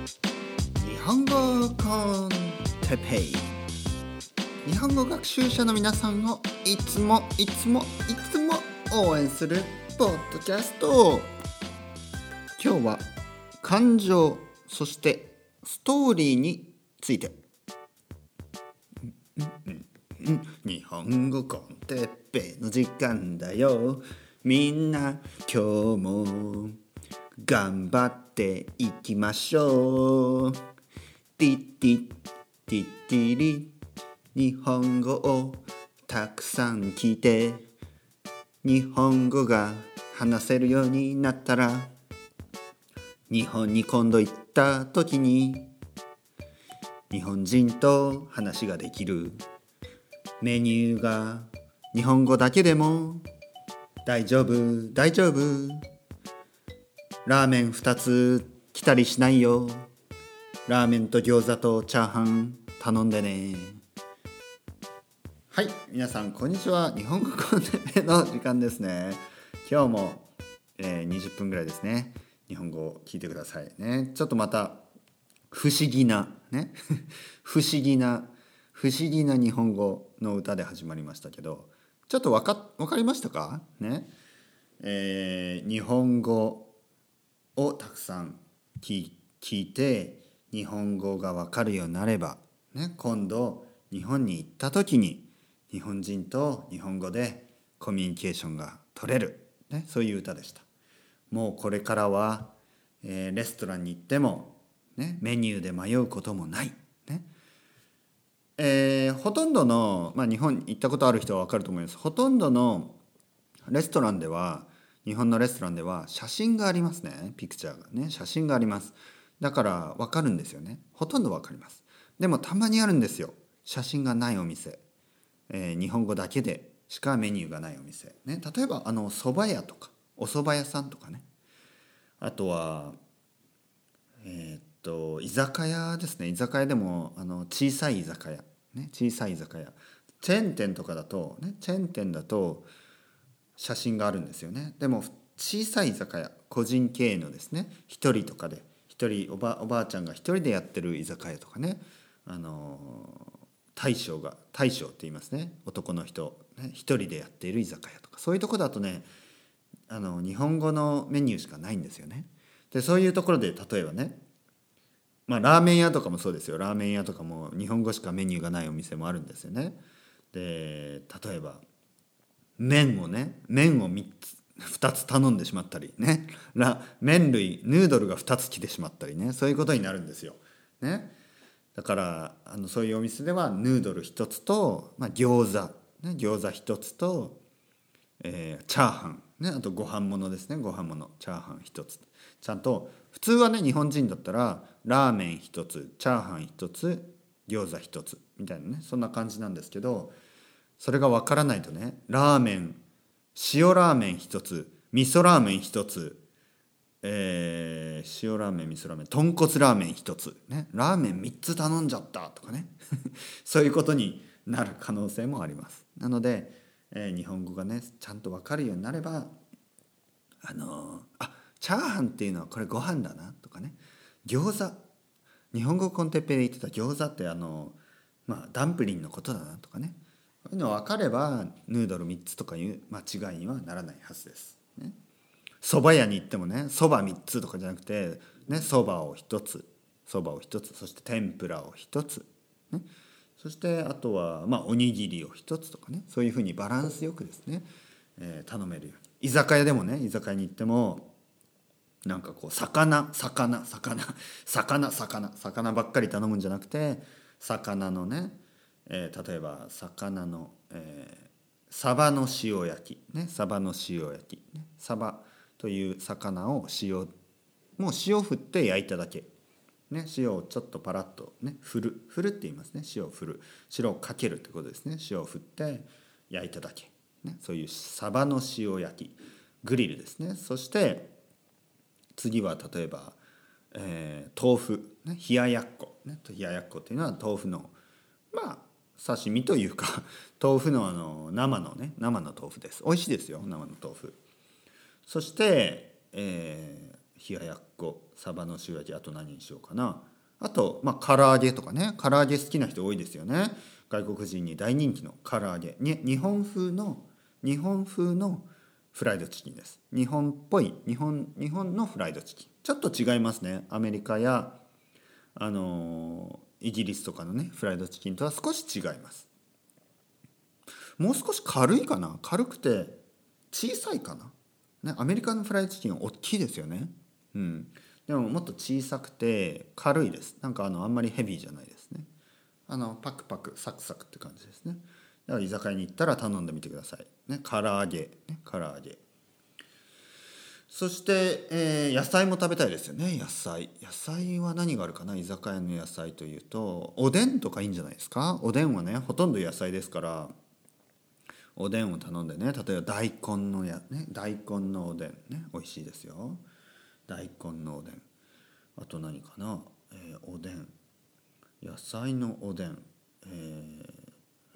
日本語コンテペイ。日本語学習者の皆さんをいつもいつもいつも応援するポッドキャスト。今日は感情そしてストーリーについて。日本語コンテッペイの時間だよ。みんな今日も。頑張っていきましょうティッティッティッティリ日本語をたくさん聞いて日本語が話せるようになったら日本に今度行った時に日本人と話ができる。メニューが日本語だけでも大丈夫大丈夫。ラーメン2つ来たりしないよ。ラーメンと餃子とチャーハン頼んでね。はい皆さんこんにちは。日本語コンテの時間ですね。今日も、えー、20分ぐらいですね。日本語を聞いてくださいね。ちょっとまた不思議なね？不思議な不思議な日本語の歌で始まりましたけどちょっとわか分かりましたか？ね？えー、日本語をたくさん聞いて日本語が分かるようになれば、ね、今度日本に行った時に日本人と日本語でコミュニケーションが取れる、ね、そういう歌でした。もうこれからは、えー、レストランに行っても、ね、メニューで迷うこともない、ね。えー、ほとんどの、まあ、日本に行ったことある人は分かると思います。ほとんどのレストランでは日本のレストランでは写真がありますね。ピクチャーがね。写真があります。だから分かるんですよね。ほとんど分かります。でもたまにあるんですよ。写真がないお店、えー、日本語だけでしかメニューがないお店、ね、例えばあの蕎麦屋とかお蕎麦屋さんとかね。あとはえー、っと居酒屋ですね。居酒屋でもあの小さい居酒屋、ね、小さい居酒屋。チェーン店とかだと、ね、チェーン店だと写真があるんですよねでも小さい居酒屋個人経営のですね1人とかで1人おばおばあちゃんが1人でやってる居酒屋とかねあの大将が大将って言いますね男の人、ね、1人でやっている居酒屋とかそういうとこだとねあの日本語のメニューしかないんですよね。でそういうところで例えばねまあラーメン屋とかもそうですよラーメン屋とかも日本語しかメニューがないお店もあるんですよね。で例えば麺をね麺を3つ2つ頼んでしまったりね。麺類ヌードルが2つ来てしまったりね。そういうことになるんですよ。ね、だからあのそういうお店ではヌードル1つと、まあ、餃子、ね、餃子1つと、えー、チャーハン、ね、あとご飯物ですね。ご飯物チャーハン1つ。ちゃんと普通はね日本人だったらラーメン1つチャーハン1つ餃子1つみたいなね。そんな感じなんですけどそれが分からないとね。ラーメン。塩ラーメン1つ。味噌ラーメン1つ。えー、塩ラーメン味噌ラーメン。豚骨ラーメン1つ。ね。ラーメン3つ頼んじゃったとかね。そういうことになる可能性もあります。なので、えー、日本語がねちゃんと分かるようになればあのー、あチャーハンっていうのはこれご飯だなとかね。餃子。日本語コンテッペで言ってた餃子ってあのまあダンプリンのことだなとかね。ういうの分かればヌードル3つとかいう間違いにはならないはずです。ね、蕎麦屋に行ってもね蕎麦3つとかじゃなくてね蕎麦を1つ蕎麦を1つそして天ぷらを1つ、ね、そしてあとはまあおにぎりを1つとかね。そういうふうにバランスよくですね、えー、頼めるように。居酒屋でもね居酒屋に行ってもなんかこう魚魚魚魚魚魚ばっかり頼むんじゃなくて魚のねえー、例えば魚の、えー、サバの塩焼き。ねサバの塩焼き、ね、サバという魚を塩もう塩振って焼いただけ、ね、塩をちょっとパラッとね振る。振るって言いますね。塩を振る。塩をかけるってことですね。塩を振って焼いただけ、ね、そういうサバの塩焼き。グリルですね。そして次は例えば、えー、豆腐、ね、冷ややっこ、ね、冷ややっこっていうのは豆腐のまあ刺身というか 豆腐のあの生のね生の豆腐です。美味しいですよ生の豆腐。そして、えー、冷ややっこサバの塩焼きあと何にしようかな。あとまあ唐揚げとかね。唐揚げ好きな人多いですよね。外国人に大人気の唐揚げ。に日本風の日本風のフライドチキンです。日本っぽい日本日本のフライドチキン。ちょっと違いますね。アメリカやあのイギリスとかのねフライドチキンとは少し違います。もう少し軽いかな？軽くて小さいかな、ね、アメリカのフライドチキンは大きいですよね。うん。でももっと小さくて軽いです。なんかあのあんまりヘビーじゃないですね。あのパクパクサクサクって感じですね。だから居酒屋に行ったら頼んでみてください。ね唐揚げ。ね唐揚げ。そして、えー、野菜も食べたいですよね。野菜。野菜は何があるかな？居酒屋の野菜というとおでんとかいいんじゃないですか？おでんはねほとんど野菜ですからおでんを頼んでね例えば大根のや、ね、大根のおでんね美味しいですよ。大根のおでん。あと何かな、えー、おでん。野菜のおでん、え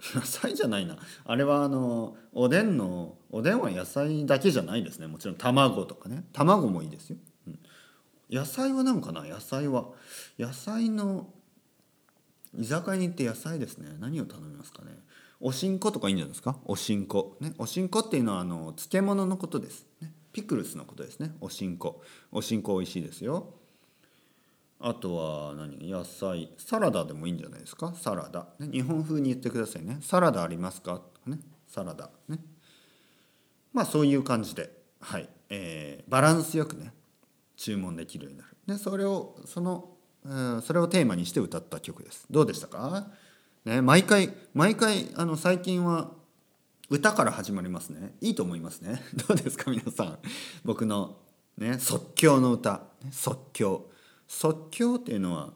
ー、野菜じゃないな。あれはあのおでんのおでんは野菜だけじゃないですね。もちろん卵とかね。卵もいいですよ、うん、野菜は何かな？野菜は。野菜の居酒屋に行って野菜ですね。何を頼みますかね？おしんことかいいんじゃないですか？おしんこ。ね。おしんこっていうのはあの漬物のことです、ね、ピクルスのことですね。おしんこ。おしんこ美味しいですよ。あとは何？野菜。サラダでもいいんじゃないですか？サラダ、ね、日本風に言ってくださいね。サラダありますかね。サラダ。ね。まあそういう感じではい、えー、バランスよくね注文できるようになる。でそれをその、えー、それをテーマにして歌った曲です。どうでしたか？ね毎回毎回あの最近は歌から始まりますね。いいと思いますね。どうですか？皆さん。僕のね即興の歌。即興。即興っていうのは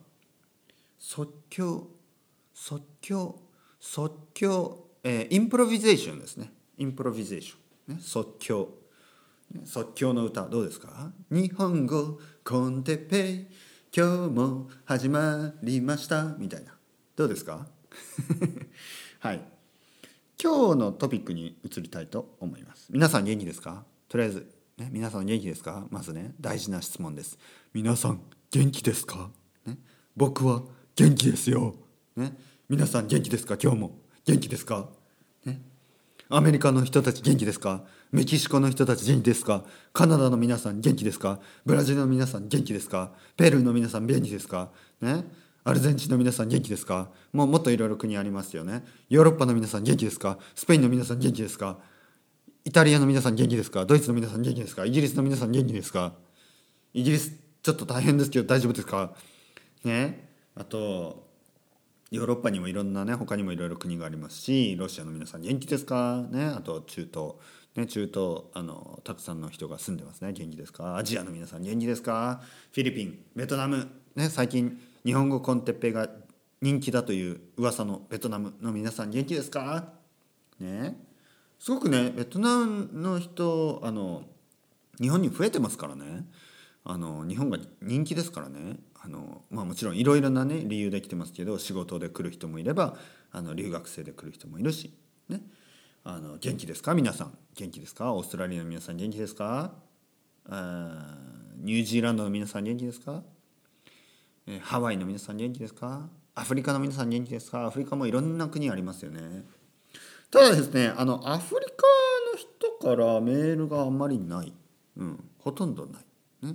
即興即興即興、えー、 improvisation ですね。 improvisation、ね、即興。即興の歌どうですか？日本語 con Teppei今日も始まりました。みたいな。どうですか？はい。今日のトピックに移りたいと思います。皆さん元気ですか？とりあえず、ね、皆さん元気ですか？まずね大事な質問です。皆さん元気ですか、ね、僕は元気ですよ、ね、皆さん元気ですか？今日も元気ですか、アメリカの人たち元気ですか？メキシコの人たち元気ですか？カナダの皆さん元気ですか？ブラジルの皆さん元気ですか？ペルーの皆さん元気ですか？ね？アルゼンチンの皆さん元気ですか？もうもっといろいろ国ありますよね。ヨーロッパの皆さん元気ですか？スペインの皆さん元気ですか？イタリアの皆さん元気ですか？ドイツの皆さん元気ですか？イギリスの皆さん元気ですか？イギリスちょっと大変ですけど大丈夫ですか？ね？あとヨーロッパにもいろんなね他にもいろいろ国がありますしロシアの皆さん元気ですか？ねあと中東。ね、中東あのたくさんの人が住んでますね。元気ですか？アジアの皆さん元気ですか？フィリピンベトナム、ね、最近日本語コンテッペが人気だという噂のベトナムの皆さん元気ですか？ね。すごくねベトナムの人あの日本に増えてますからね。あの日本が人気ですからね。あの、まあ、もちろんいろいろな、ね、理由で来てますけど仕事で来る人もいればあの留学生で来る人もいるし、ね、あの元気ですか？皆さん。元気ですか？オーストラリアの皆さん元気ですか？あニュージーランドの皆さん元気ですか？ハワイの皆さん元気ですか？アフリカの皆さん元気ですか？アフリカもいろんな国ありますよね。ただですねあのアフリカの人からメールがあんまりない、うん、ほとんどない、ね、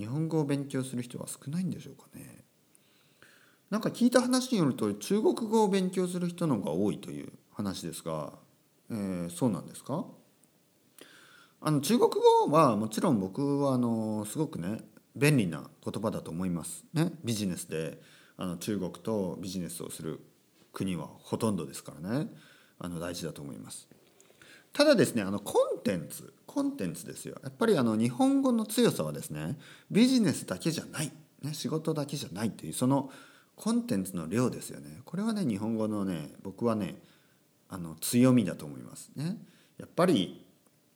日本語を勉強する人は少ないんでしょうかねなんか聞いた話によると中国語を勉強する人の方が多いという話ですが、えー、そうなんですか？あの中国語はもちろん僕はあのすごくね便利な言葉だと思います。ね、ビジネスであの中国とビジネスをする国はほとんどですからねあの大事だと思います。ただですねあのコンテンツコンテンツですよ。やっぱりあの日本語の強さはですねビジネスだけじゃない、ね、仕事だけじゃないというそのコンテンツの量ですよね。これはね日本語のね僕はねあの強みだと思います。ね。やっぱり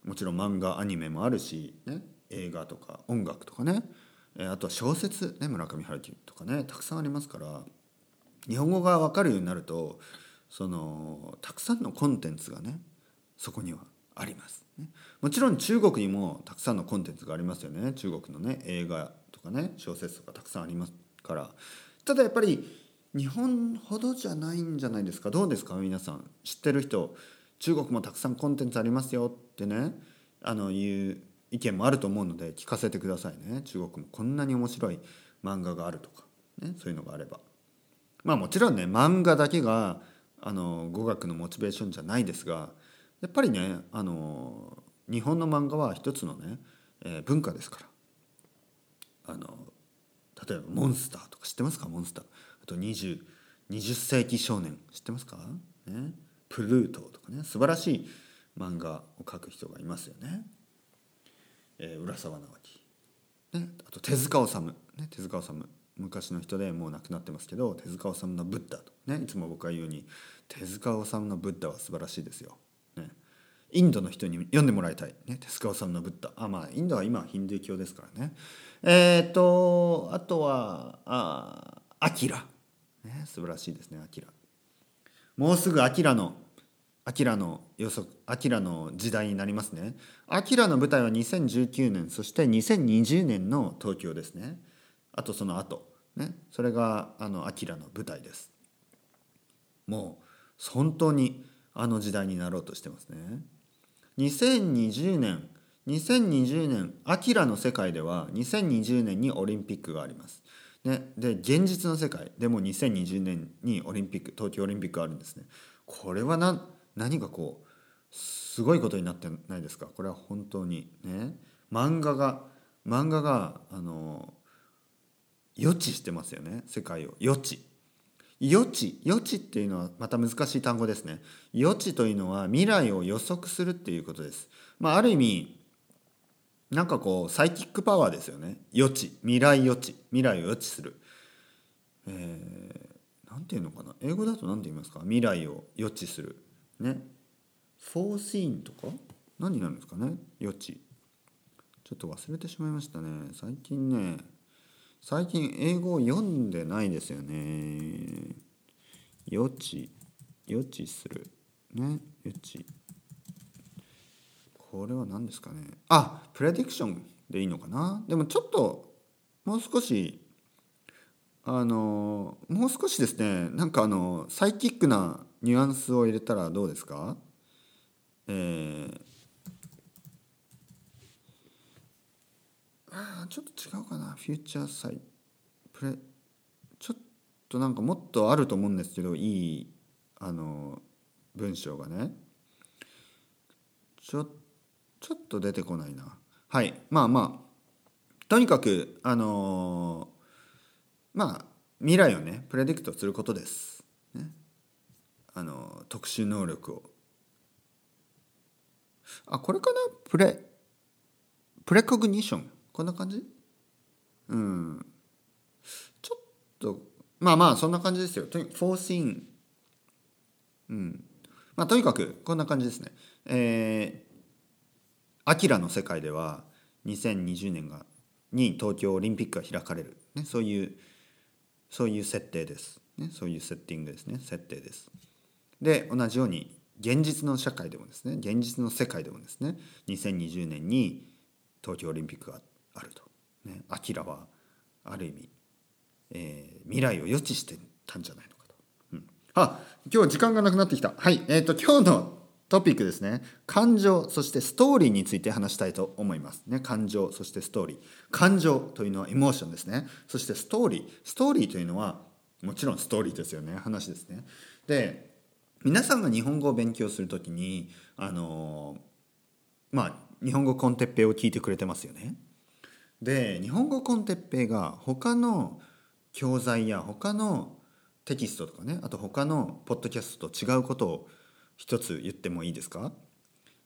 もちろん漫画アニメもあるし、ね、映画とか音楽とかねあとは小説、ね、村上春樹とかねたくさんありますから日本語が分かるようになるとそのたくさんのコンテンツがねそこにはあります、ね、もちろん中国にもたくさんのコンテンツがありますよね。中国のね映画とかね小説とかたくさんありますから。ただやっぱり日本ほどじゃないんじゃないですか。どうですか皆さん。知ってる人。中国もたくさんコンテンツありますよってね。あのいう意見もあると思うので聞かせてくださいね。中国もこんなに面白い漫画があるとか、ね、そういうのがあれば。まあもちろんね漫画だけがあの語学のモチベーションじゃないですがやっぱりねあの日本の漫画は一つのね、えー、文化ですから。あの例えばモンスターとか知ってますか？モンスター。あと 20, 20世紀少年。知ってますか、ね、プルートとかね。素晴らしい漫画を描く人がいますよね。えー、浦沢直樹、ね、あと手塚治虫、ね、手塚治虫。昔の人でもう亡くなってますけど手塚治虫のブッダと、ね、いつも僕が言うように手塚治虫のブッダは素晴らしいですよ。インドの人に読んでもらいたい、ね、手塚治虫のブッダ。あまあインドは今ヒンドゥー教ですからね。えっ、とあとはあアキラ、ね、素晴らしいですねアキラ。もうすぐアキラのアキラの予測アキラの時代になりますね。アキラの舞台は2019年そして2020年の東京ですね。あとその後。ね。それがあのアキラの舞台です。もう本当にあの時代になろうとしてますね。2020年2020年アキラの世界では2020年にオリンピックがあります。ね、で現実の世界。でも2020年にオリンピック東京オリンピックがあるんですね。これは何何かこうすごいことになってないですか？これは本当に。ね。漫画が漫画があの予知してますよね。世界を。予知。予知予知っていうのはまた難しい単語ですね。予知というのは未来を予測するっていうことです。まあある意味なんかこうサイキックパワーですよね。予知未来予知未来を予知する。えー、なんていうのかな。英語だと何て言いますか？未来を予知する。ね。フォーシーンとか？何になるんですかね？予知ちょっと忘れてしまいましたね。最近ね最近英語を読んでないですよね。予知予知する。ね予知。これは何ですかね。あプレディクションでいいのかな。でもちょっともう少しあのもう少しですね。なんかあのサイキックなニュアンスを入れたらどうですか？えー、あちょっと違うかな。フューチャーサイプレちょっとなんかもっとあると思うんですけどいいあの文章がね。ちょちょっと出てこないな。はい。まあまあ。とにかくあのー、まあ未来をねプレディクトすることです、ね、あの、特殊能力を。あこれかな？プレプレコグニション。こんな感じ？うん。ちょっとまあまあそんな感じですよ。とにフォーシーン。うん。まあとにかくこんな感じですね。えーアキラの世界では2020年がに東京オリンピックが開かれる、ね、そういうそういう設定です、ね、そういうセッティングですね。設定です。で同じように現実の社会でもですね。現実の世界でもですね。2020年に東京オリンピックがあってあると、ね、アキラはある意味、えー、未来を予知してたんじゃないのかと、うん、あ今日時間がなくなってきた。はい。え、ー、と今日のトピックですね。感情そしてストーリーについて話したいと思います。ね感情そしてストーリー。感情というのはエモーションですね。そしてストーリー。ストーリーというのはもちろんストーリーですよね。話ですね。で皆さんが日本語を勉強するときにあのまあ日本語コンテッペイを聞いてくれてますよね。で日本語コンテッペイが他の教材や他のテキストとかねあと他のポッドキャストと違うことを一つ言ってもいいですか、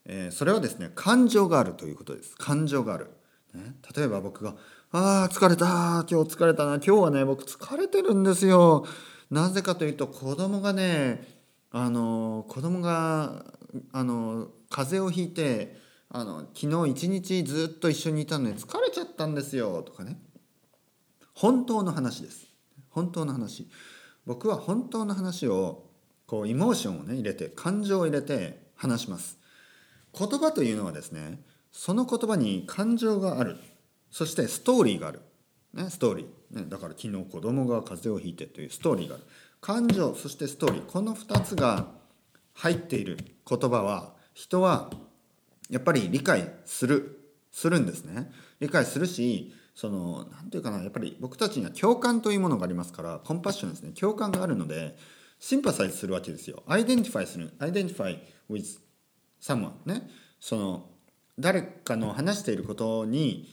えー、それはですね感情があるということです。感情がある、ね、例えば僕が「あー疲れた今日疲れたな。今日はね僕疲れてるんですよ」なぜかというと子供がねあの子供があの風邪をひいてあの昨日一日ずっと一緒にいたのに疲れちゃったんですよとかね。本当の話です。本当の話。僕は本当の話をこうイモーションをね入れて感情を入れて話します。言葉というのはですねその言葉に感情がある。そしてストーリーがある、ね、ストーリー、ね、だから昨日子供が風邪をひいてというストーリーがある。感情そしてストーリー。この2つが入っている言葉は人はやっぱり理解する。するんですね。理解するしその何て言うかなやっぱり僕たちには共感というものがありますからコンパッションですね。共感があるのでsympathize するわけですよ。 identify する。 identify with someone ね。その誰かの話していることに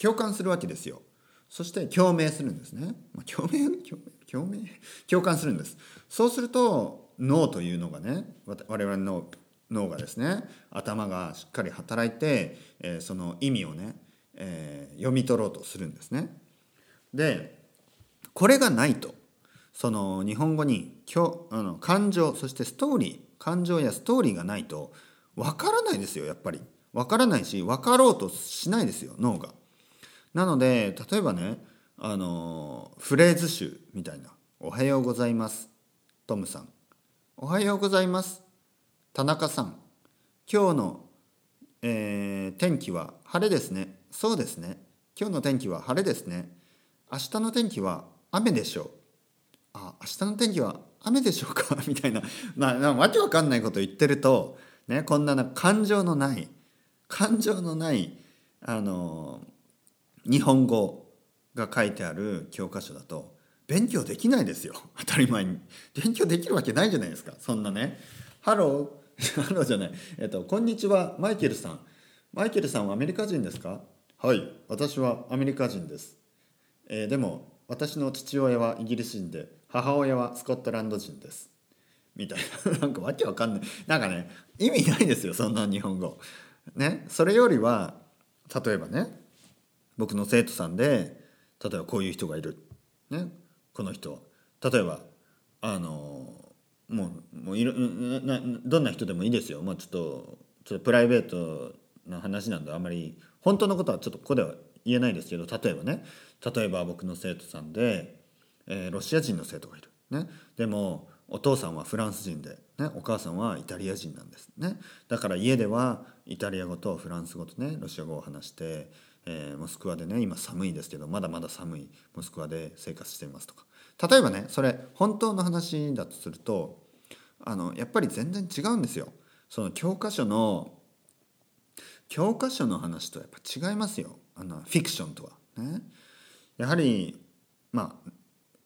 共感するわけですよ。そして共鳴するんですね、まあ、共鳴？共鳴？共鳴？共感するんです。そうすると脳というのがね我々の脳がですね頭がしっかり働いて、えー、その意味をね、えー、読み取ろうとするんですね。でこれがないとその日本語にあの感情そしてストーリー感情やストーリーがないとわからないですよやっぱり。わからないし分かろうとしないですよ脳が。なので例えばねあのフレーズ集みたいな「おはようございます」トムさん「おはようございます」田中さん。今日の、えー、天気は晴れですね。そうですね。今日の天気は晴れですね。明日の天気は雨でしょう。あ明日の天気は雨でしょうか？みたいな。まあわけわかんないこと言ってるとねこんな感情のない感情のないあの日本語が書いてある教科書だと勉強できないですよ。当たり前に。勉強できるわけないじゃないですか。そんなね。 Hello。Hello じゃない。えっとこんにちは。マイケルさん。マイケルさんはアメリカ人ですか？はい私はアメリカ人です、えー、でも私の父親はイギリス人で母親はスコットランド人です。みたいな なんかわけわかんない。なんかね意味ないですよそんな日本語。ねそれよりは例えばね僕の生徒さんで例えばこういう人がいる、ね、この人例えばあのもうもういろなどんな人でもいいですよ、まあ、ちょっとちょっとプライベートな話なんであんまり本当のことはちょっとここでは言えないですけど例えばね例えば僕の生徒さんで、えー、ロシア人の生徒がいる、ね、でもお父さんはフランス人で、ね、お母さんはイタリア人なんです。ね。だから家ではイタリア語とフランス語とねロシア語を話して、えー、モスクワでね今寒いですけどまだまだ寒いモスクワで生活していますとか。例えばねそれ本当の話だとするとあのやっぱり全然違うんですよ。その教科書の教科書の話とやっぱ違いますよ。あのフィクションとは。ね、やはりまあ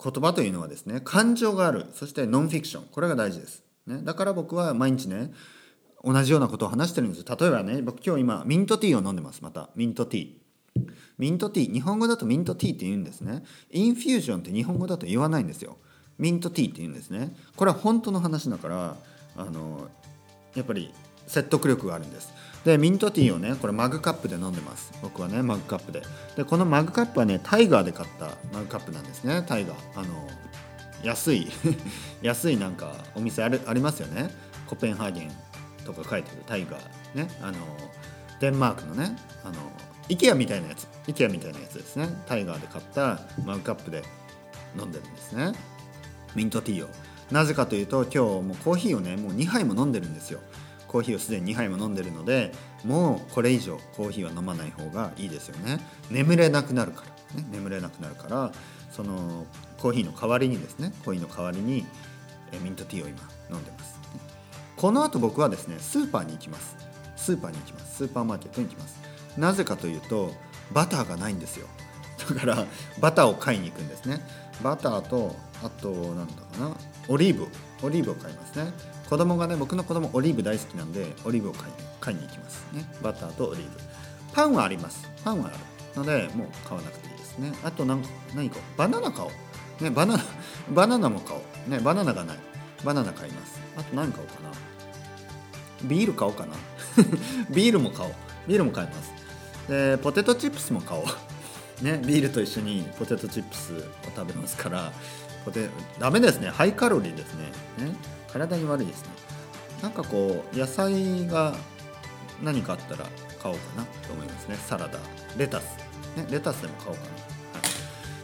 言葉というのはですね感情がある。そしてノンフィクション。これが大事です、ね、だから僕は毎日ね同じようなことを話してるんです。例えばね僕今日今ミントティーを飲んでます。また。ミントティー。ミントティー。日本語だとミントティーって言うんですね。 infusion って日本語だと言わないんですよ。ミントティーって言うんですね。これは本当の話だからあのやっぱり説得力があるんです。でミントティーをねこれマグカップで飲んでます。僕はねマグカップで。でこのマグカップはねタイガーで買ったマグカップなんですね。タイガー。あの安い。安いなんかお店あるありますよね。コペンハーゲンとか書いてる。タイガーね。あのデンマークのね。あの IKEA みたいなやつ。IKEA みたいなやつですね。タイガーで買ったマグカップで飲んでるんですね。ミントティーを。なぜかというと今日もコーヒーをねもう2杯も飲んでるんですよ。コーヒーをすでに2杯も飲んでるのでもうこれ以上コーヒーは飲まない方がいいですよね。眠れなくなるから、ね、眠れなくなるからそのコーヒーの代わりにですねコーヒーの代わりにえミントティーを今飲んでます。この後僕はですねスーパーに行きます。スーパーに行きます。スーパーマーケットに行きます。なぜかというとバターがないんですよ。だからバターを買いに行くんですね。バターとあとなんだかなオリーブ。オリーブを買いますね。子供がね僕の子供オリーブ大好きなんでオリーブを買い買いに行きますね。バターとオリーブ。パンはあります。パンはある。のでもう買わなくていいですね。あと何何かバナナ買おう。ねバナナ バナナも買おう。ねバナナがない。バナナ買います。あと何買おうかな。ビール買おうかな。ビールも買おう。ビールも買います。でポテトチップスも買おう。ねビールと一緒にポテトチップスを食べますから。ポテダメですね。ハイカロリーですね。ね。体に悪いですね。なんかこう野菜が何かあったら買おうかなと思いますね。サラダレタス、ね、レタスでも買おうかな、は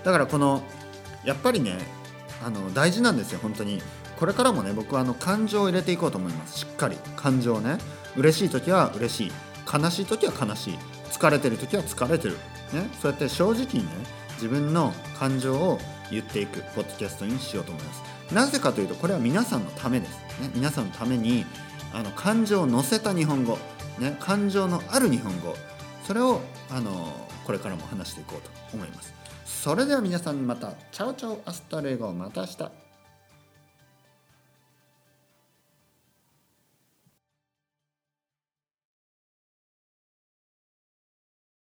い、だからこのやっぱりねあの大事なんですよ本当に。これからもね僕はあの感情を入れていこうと思います。しっかり。感情ね。嬉しい時は嬉しい。悲しい時は悲しい。疲れてる時は疲れてる、ね、そうやって正直にね自分の感情を言っていくポッドキャストにしようと思います。なぜかというとこれは皆さんのためです、ね、皆さんのためにあの感情を乗せた日本語、ね、感情のある日本語それをあのこれからも話していこうと思います。それでは皆さんまた。 Chao chao hasta luego また明日。